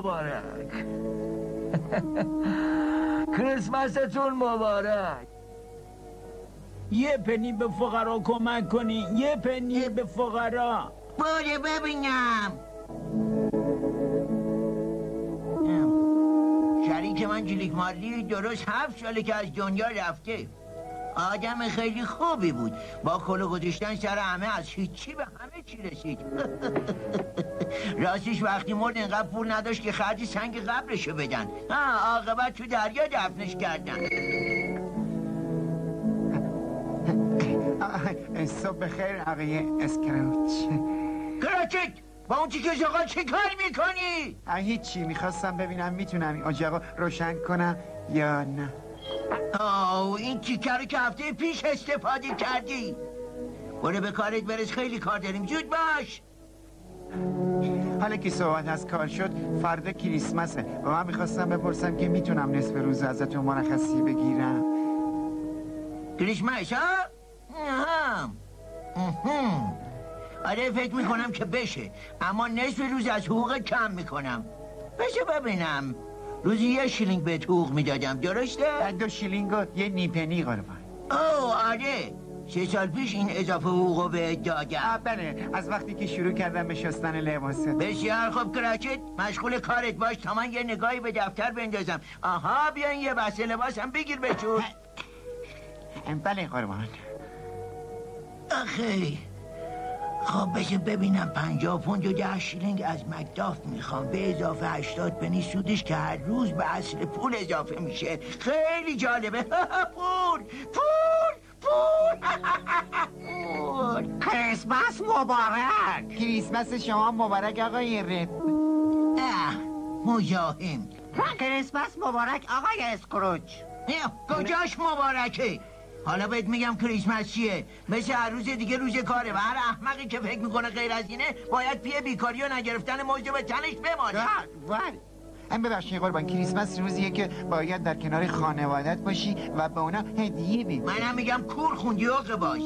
مبارک. کریسمستون مبارک. یه پنی به فقرا کمک کنی. یه پنی به فقرا. باره ببینم. شریک من جلیک مارلی درست هفت ساله که از دنیا رفته. آدم خیلی خوبی بود. با کلو گذاشتن سر همه از هیچی به چی رسید؟ راستش وقتی مرد اینقدر پول نداشت که خرج سنگ قبرشو بدن. ها عاقبت تو دریا دفنش کردن. صبح بخیر آقای اسکروچ کراچت با اون تیکه زغال چه کار می‌کنی؟ هیچی می‌خواستم ببینم می‌تونم این اجاقا روشن کنم یا نه. آه این تیکه رو که هفته پیش استفاده کردی. برو به کارت برس خیلی کار داریم. زود باش! حالا که صحبت از کار شد فردا کریسمسه. و من می‌خواستم بپرسم که می‌تونم نصف روز ازتون مرخصی بگیرم. کریسمس ها؟ آره فکر می‌کنم که بشه. اما نصف روز از حقوق کم می‌کنم. بشه ببینم. روزی یه شیلینگ به حقوق می‌دادم درسته؟ دو شیلینگ و یه نیم پنی قربان. اوه آره. سه سال پیش این اضافه حقوقو به دادم. بله از وقتی که شروع کردم به شستن لباست بسیار خوب کراچت مشغول کارت باش. تا من یه نگاهی به دفتر بندازم. آها بیاین یه بسته لباسم بگیر بشور بله قربان. آخی خب بشه ببینم پنجاه پوند و ده شیلینگ از مکداف می‌خوام. به اضافه هشتاد پنی سودش که هر روز به اصل پول اضافه میشه. خیلی جالبه. پول پول پول کریسمس مبارک. کریسمس شما مبارک آقای رب مزاحم کریسمس مبارک آقای اسکروچ. کجاش مبارکه؟ حالا بهت میگم کریسمس چیه؟ مثل هر روز دیگه روز کاره و هر احمقی که فکر می‌کنه غیر از اینه باید پی بیکاری و نگرفتن موجه به تنش بمانه هم ببخشید قربان کریسمس روزیه که باید در کنار خانوادت باشی و به اونا هدیه بدی. منم میگم کور خوندی باش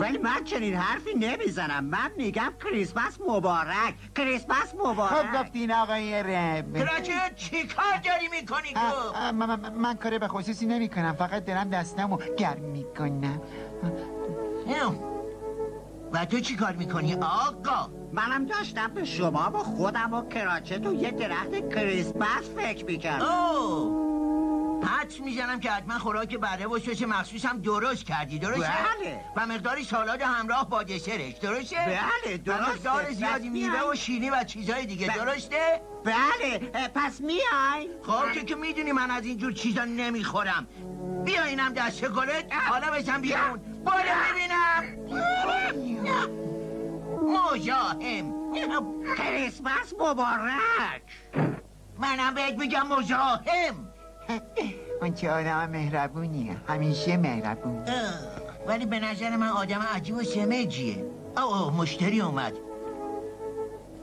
ولی من چنین حرفی نمی‌زنم. من میگم کریسمس مبارک. کریسمس مبارک. خب گفتین آقای رب کراچه چی کار داری می‌کنی تو؟ من, من کار به خصوصی نمی کنم فقط دارم دستمو گرم می‌کنم. و تو چی کار می‌کنی آقا؟ منم داشتم به شما با خودم و کراچه تو یه درخت کریسمس فکر می‌کردم. اوه. حدس می‌زنم که حتما خوراک بره و سس مخصوص هم درست کردی درسته؟ بله. و مقداری سالاد همراه با دسرش درسته؟ بله درسته و مقدار زیادی میوه و شیرینی و چیزهای دیگه ب... درسته؟ بله پس میای. خب که که می‌دونی من از اینجور چیزا نمی‌خورم. بیا اینم دست شکلت حالا بزن بیرون. بالا ببینم. مزاحم کریسمس مبارک. منم بهت میگم مزاحم اون که آدم مهربونیه. همیشه مهربون. ولی به نظر من آدم عجیب و سمجیه اوه مشتری اومد.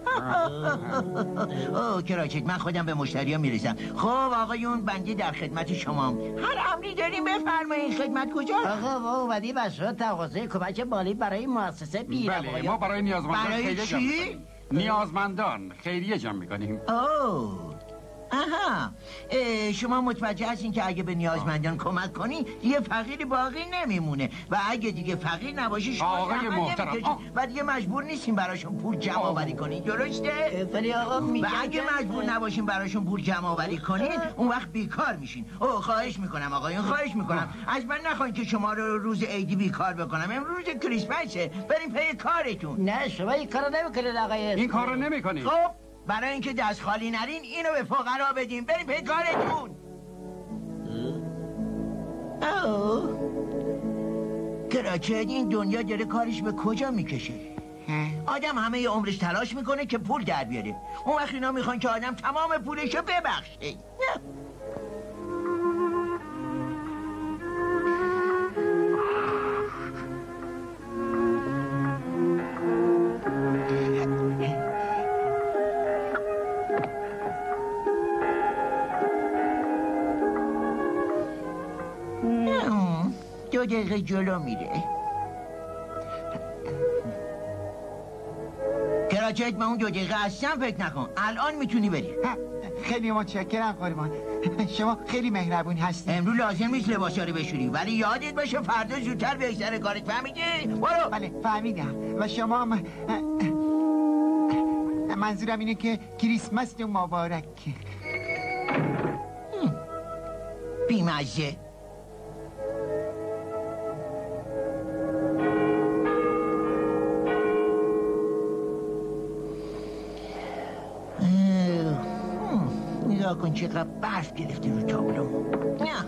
اوه کراچت من خودم به مشتری ها می‌رسم خب آقایون بندی در خدمت شما. هر امری داریم بفرمایید خدمت کجا؟ آقا ما اومدیم از شما تقاضای کمک مالی برای مؤسسه بیرم بله ما برای نیازمندان برای چی؟ نیازمندان خیریه جمع می‌کنیم. اوه. آها. شما متوجه هستین که اگه به نیازمندان کمک کنی یه فقیری باقی نمیمونه. و اگه دیگه فقیر نباشی شما آقای محترم و دیگه مجبور نیستیم براشون پول جمع آوری کنین درسته؟ ولی آقا و اگه مجبور نباشیم براشون پول جمع آوری کنین اون وقت بیکار میشین. او خواهش می‌کنم آقایون خواهش می‌کنم. از من نخواین که شما رو روز عیدی بیکار بکنم. امروز کریسمسه. بریم پی کارتون. نه شما این کارو نمی‌کنید آقای این کارو نمی‌کنید خب. برای اینکه دست خالی نرین اینو به فقرا بدیم. بریم به کارتون. کراچت این دنیا داره کارش به کجا می‌کشه؟ آدم همه عمرش تلاش می‌کنه که پول در بیاره. اون وقت اینا می‌خوان که آدم تمام پولشو ببخشه. دقیقه جلو میره. راجعت به اون دو دقیقه اصلا فکر نکن. الان می‌تونی بری. خیلی متشکرم قربان شما خیلی مهربون هستی. امروز لازم نیست لباسا رو بشوری ولی یادت باشه فردا زودتر به سر کارت. فهمیدی؟ برو. بله فهمیدم. و شما هم... منظورم اینه که کریسمس مبارک. بیمزه. نگاه کن چقدر برف گرفته رو تابلو. نه.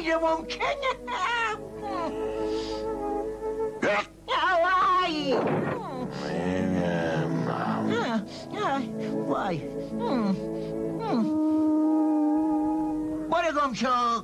غیر ممکنه وای وای برو گم شو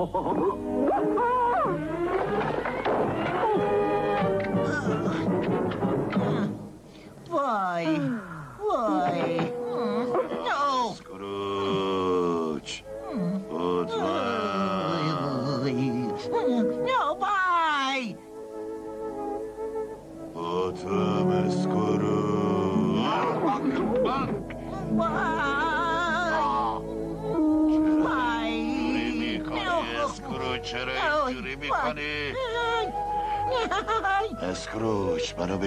وای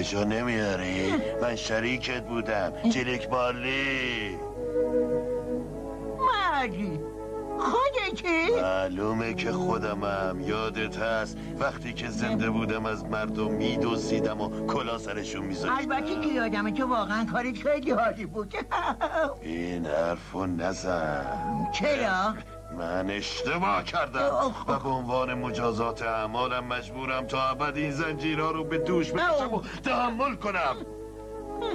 جا نمیاری؟ من شریکت بودم. جلیک بالی. مردی خودتی معلومه که خودمم. یادت هست. وقتی که زنده بودم از مردم میدوزیدم و کلا سرشون میذاشتم. البته که یادمه تو واقعا کارت خیلی حالی بود. این حرفو نزن. چرا؟ من اشتباه کردم و به عنوان مجازات اعمالم مجبورم تا ابد این زنجیرها رو به دوش بکشم و تحمل کنم.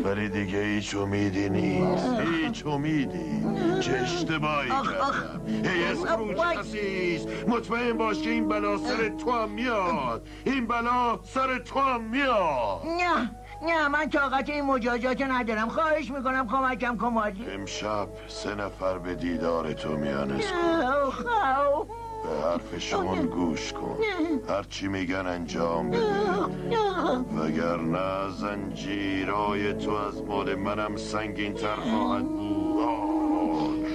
ولی دیگه هیچ امیدی نیست. هیچ امیدی. چه اشتباهی. کردم. هی اسکروچ مطمئن باش که این بلا سر تو هم میاد. این بلا سر تو هم میاد. نه. نه من طاقت این مجازات رو ندارم. خواهش می‌کنم کمکم کن مالی امشب سه نفر به دیدار تو میان اوه. به حرفشون گوش کن. هرچی میگن انجام بده. وگرنه زنجیرای تو از مال منم سنگین تر خواهد بود.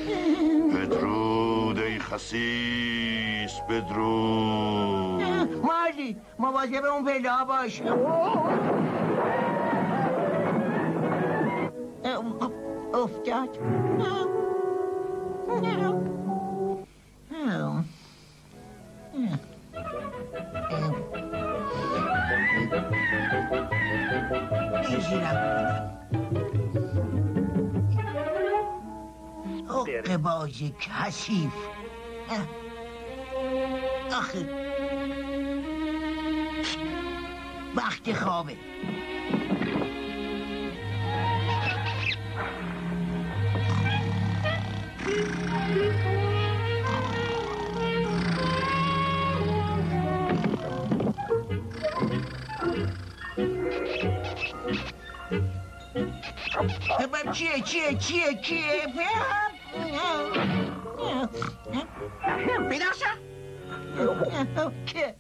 بدرود ای خسیس بدرود. مالی مواظب اون پله ها باش of dat. Ja. Opgebouwd, Ach. Wacht, ik بابا چیه چیه چیه چیه بیدار شو که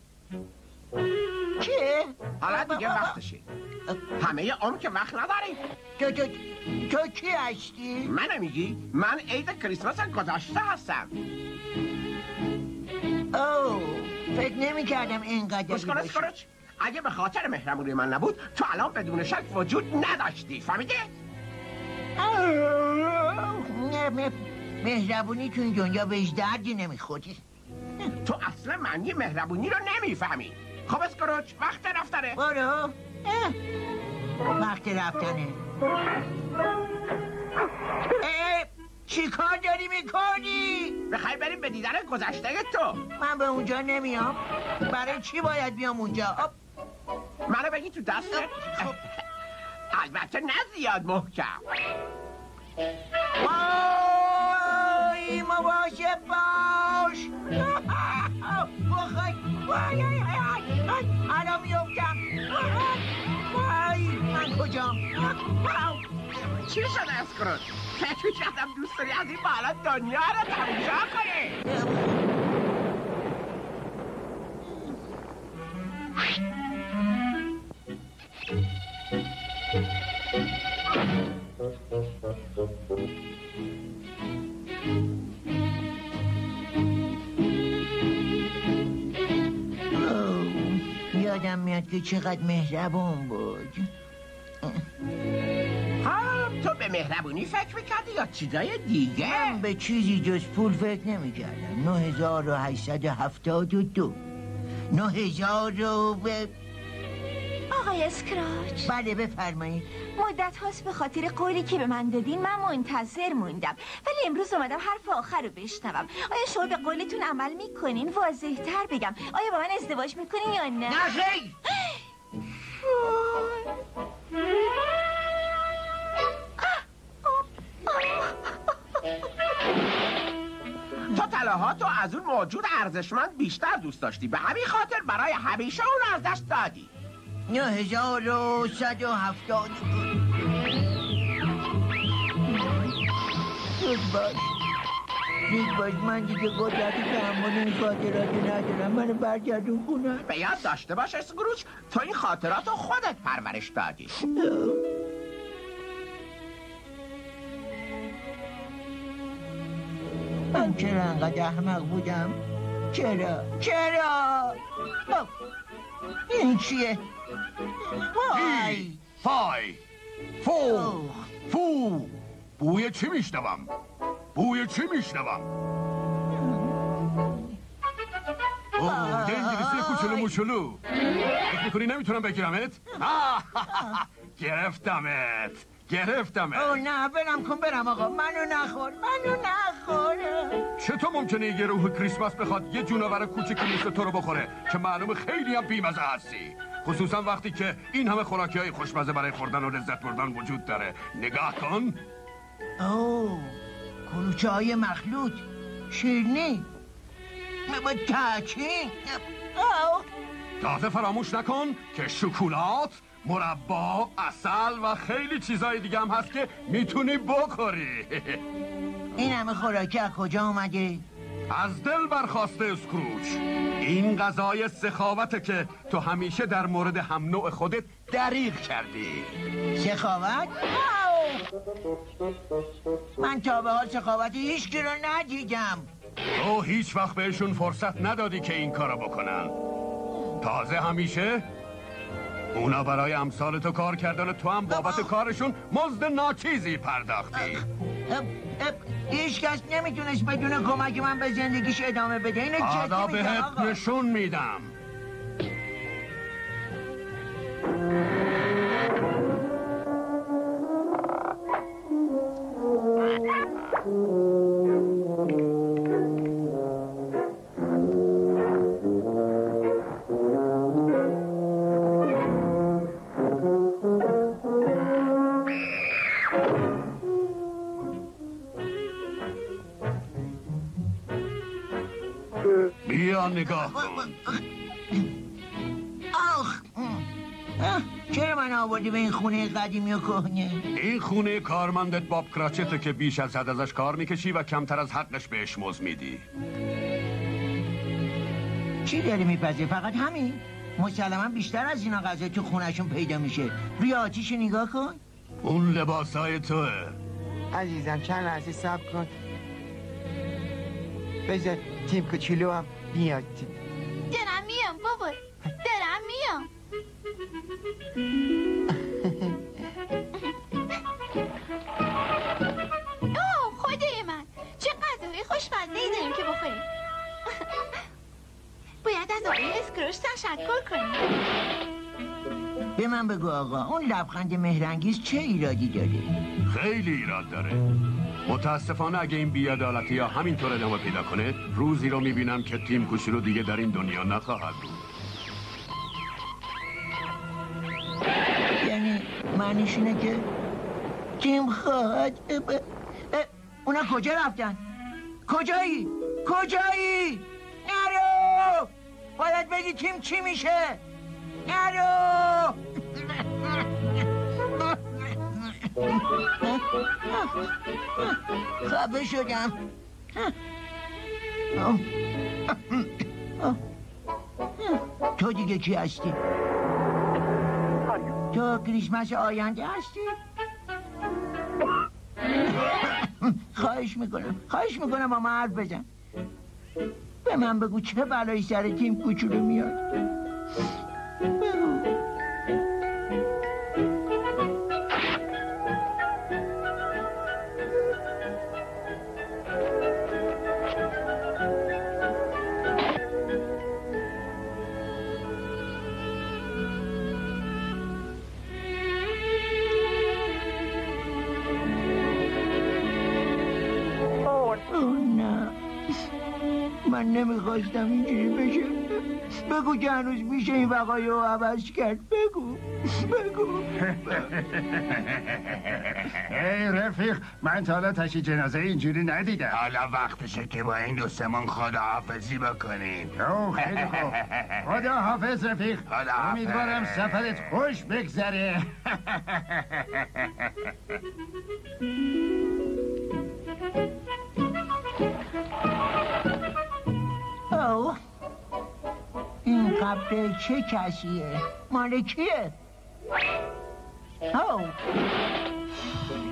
که حالا دیگه وقتشه همه عمر که وقت نداری تو تو تو کی هستی؟ منو میگی؟ من عید کریسمس گذشته هستم. اوه فکر نمی کردم اینقدر کن اسکروچ اگه به خاطر مهربونی من نبود تو الان بدون شک وجود نداشتی. فهمیدی؟ مهربونی تو این دنیا بهش دردی نمی‌خوری. تو اصلا معنی مهربونی رو نمی‌فهمی. خب اسکروچ وقت رفتنه. برو. وقت رفتنه چی کار داری می‌کنی؟ بخوای بریم به دیدن گذشته تو من به اونجا نمیام برای چی باید بیام اونجا؟ منو بگی تو دستت؟ خب. البته نه زیاد محکم وای مواظب باش وای من کجام؟ چی شده اسکروت؟ فکر کردم دوست داری از این بالا دنیا رو تماشا کنی؟ یادم میاد که چقدر مهربون بود. تو به مهربونی فکر می‌کردی یا چیزای دیگه؟ من به چیزی جز پول فکر نمی‌کردم. 9872 9000 و به آقای اسکراچ. بله بفرمایید. مدت هاست به خاطر قولی که به من دادین من منتظر موندم. ولی امروز اومدم حرف آخر رو بشنوم. آیا شما به قولتون عمل می‌کنین؟ واضح تر بگم. آیا با من ازدواج می‌کنین یا نه؟ نه تو طلاها تو از اون موجود ارزشمند بیشتر دوست داشتی. به همین خاطر برای همیشه اون از دست دادی. نه هزار و صد و هفتاد زود باش زود باش من دیگه قدرت تحمل این خاطراتی ندارم. منو برگردون خونم به یاد داشته باش اسکروچ تو این خاطرات رو خودت پرورش دادی. من چرا انقدر احمق بودم چرا؟ چرا؟ خب، این چیه؟ وای! فای فو! فو! بوی چی میشنوم؟ بوی چی میشنوم؟ اوه یه انگلیسی کوچولو موچولو. فکر می‌کنی نمی‌تونم بگیرمت؟ آه، گرفتمت. گرفتمت او نه برم کن برم آقا. منو نخور منو نخور. چطور ممکنه یه روح کریسمس بخواد یه جونور کوچیکی مثل تو رو بخوره که معلومه خیلی هم بیمزه هستی؟ خصوصا وقتی که این همه خوراکی های خوشمزه برای خوردن و لذت بردن وجود داره. نگاه کن. اوه کلوچه های مخلوط شیرنی با تاکین تازه فراموش نکن که شکلات مربا، اصل و خیلی چیزای دیگه هم هست که می‌تونی بخوری. این همه خوراکی از کجا آمده؟ از دل برخواسته اسکروچ. این غذای سخاوته که تو همیشه در مورد هم نوع خودت دریغ کردی. سخاوت؟ من تا به حال سخاوت هیچ رو ندیدم. تو هیچ وقت بهشون فرصت ندادی که این کارو بکنن. تازه همیشه اونا برای امثال تو کار کردن و تو هم بابت کارشون مزد ناچیزی پرداختی. هیچ کس نمی‌تونست بدون کمک من به زندگیش ادامه بده. اینو میگم بهت آقا. نشون میدم. نگاه کن. آخ. چرا من آوردی به این خونه قدیمی و کهنه؟ این خونه کارمندت باب کراچته که بیش از حد ازش کار می‌کشی و کمتر از حقش بهش مز میدی. چی داری میپذیر فقط همین. مسلما بیشتر از اینا غذا تو خونشون پیدا میشه. روی آتیش نگاه کن. اون لباسای توه. عزیزم چند لحظه صبر کن. بذار تیم کوچولو هم میاد درم میام بابا درم میام اوه خدای من چه غذاهای خوشمزه ای داریم که بخوریم. باید از آقای اسکروش تشکر کنیم. به من بگو آقا اون لبخند مهرنگیز چه ایرادی داره؟ خیلی ایراد داره. متاسفانه اگه این بیعدالتی یا همینطور ادامه پیدا کنه روزی رو می‌بینم که تیم کوچولو دیگه در این دنیا نخواهد بود. یعنی معنیش اینه که تیم خواهد اه، اه، اه، اونا کجا رفتن؟ کجایی؟ کجایی؟ نرو! باید بگی تیم چی میشه؟ نرو! خفه شدم تو دیگه کی هستی؟ تو کریسمس آینده هستی؟ خواهش می‌کنم خواهش می‌کنم با من حرف بزن به من بگو چه بلایی سر تیم کوچولو میاد بگو من نمی‌خواستم اینجوری بشه. بگو که هنوز میشه این وقایع رو عوض کرد. بگو. بگو. ای رفیق من تا حالا تشی جنازه اینجوری ندیدم. حالا وقتشه که با این دوستمون خداحافظی بکنیم. اوه خیلی خوب. خدا حافظ رفیق. امیدوارم سفرت خوش بگذره. اوه این قبل چه کسیه مال کیه؟ اوه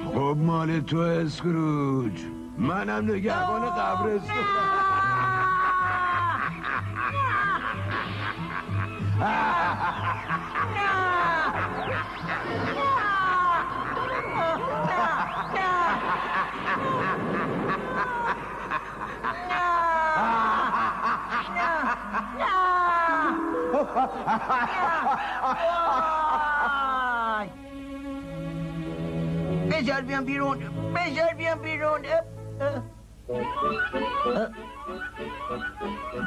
خب مال تو اسکروج منم نگهبان قبرستون وای. بذار بیام بیرون بذار بیام بیرون.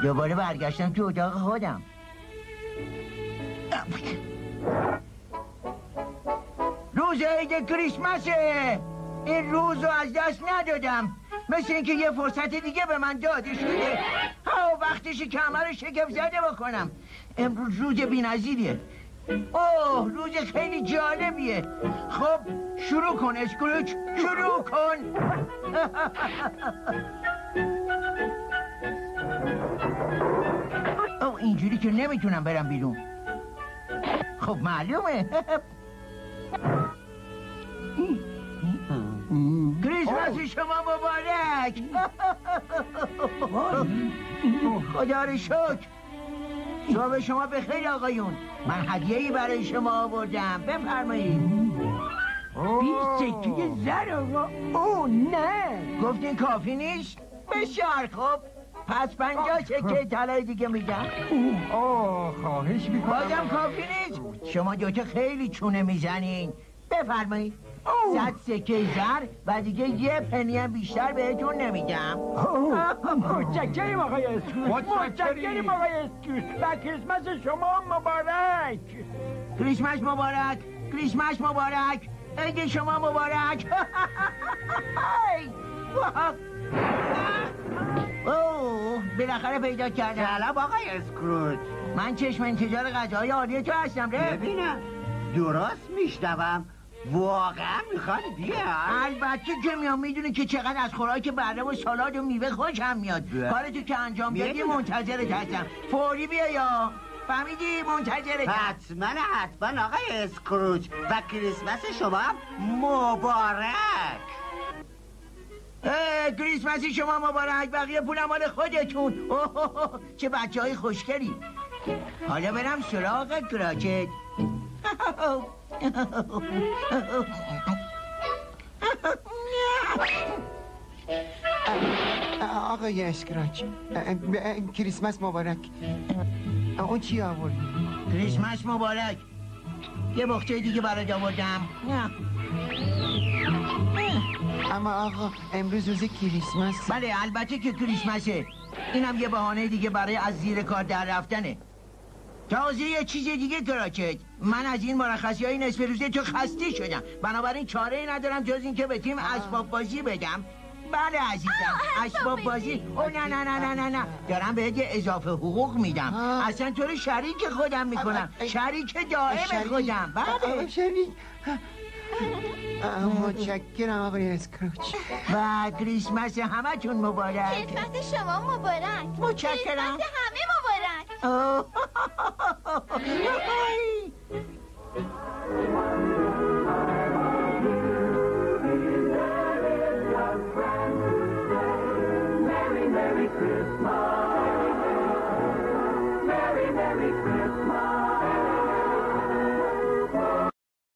دوباره برگشتم تو اتاق خودم روز عید کریسمسه این روز رو از دست ندادم مثل اینکه یه فرصت دیگه به من داده شده ها وقتش که همه رو شگفت زده بکنم. امروز روز بی اوه روز خیلی جالبیه. خب شروع کن اسکروچ شروع کن. او اینجوری که نمی‌تونم برم بیرون. خب معلومه. کریسمس شما مبارک. خدا رو شکر. صبح شما به خیر آقایون. من هدیه ای برای شما آوردم. بفرمایید. بیست سکه زر آقا. او نه. گفتین کافی نیست؟ بسیار خوب. پس پنجاه سکه طلای دیگه میدم. اوه. خواهش می‌کنم. بازم کافی نیست. شما دوتا خیلی چونه می‌زنین. بفرمایید. صد سکه زر و دیگه یه پنی هم بیشتر بهتون نمیدم متشکریم آقای اسکروج متشکریم آقای اسکروج و کریسمس شما مبارک. کریسمس مبارک. کریسمس مبارک. عید شما مبارک. اوه بالاخره پیدا کردم. سلام آقای اسکروج من چشم انتظار غذای عالی تو هستم ره ببینم. درست میشنوم. واقعا می‌خواد بیا البته که میام می‌دونی که چقدر از خوراک بره و سالاد و میوه خوشم میاد. بله. کارتو که انجام بدی. منتظرت هستم. فوری بیا یا. فهمیدی؟ منتظرت. حتما حتما آقای اسکروج و کریسمس شما مبارک. اه، کریسمس شما مبارک. بقیه پولم مال خودتون. اوه، چه بچه های خوشگلی. حالا برم سراغ کراچت آقای اسکراچ کریسمس مبارک. اون چی آوردی؟ کریسمس مبارک. یه بخچه دیگه برات آوردم. اما آقا امروز روز کریسمس. بله البته که کریسمسه. اینم یه بهانه دیگه برای از زیر کار در رفتنه. تازه یه چیز دیگه کراچت من از این مرخصی های نصف روزه تو خسته شدم. بنابراین چاره ای ندارم جز اینکه به تیم اسباب بازی بدم. بله عزیزم اسباب بازی. او نه نه نه نه نه نه. دارم بهت یه اضافه حقوق میدم. اصلا تو رو شریک خودم می‌کنم. شریک دائم خودم. بله. شریک. متشکرم آقای اسکروچ. و کریسمس همتون مبارک. کریسمس شما مبارک. متشکرم. کریسمس همه مبارک. Oh.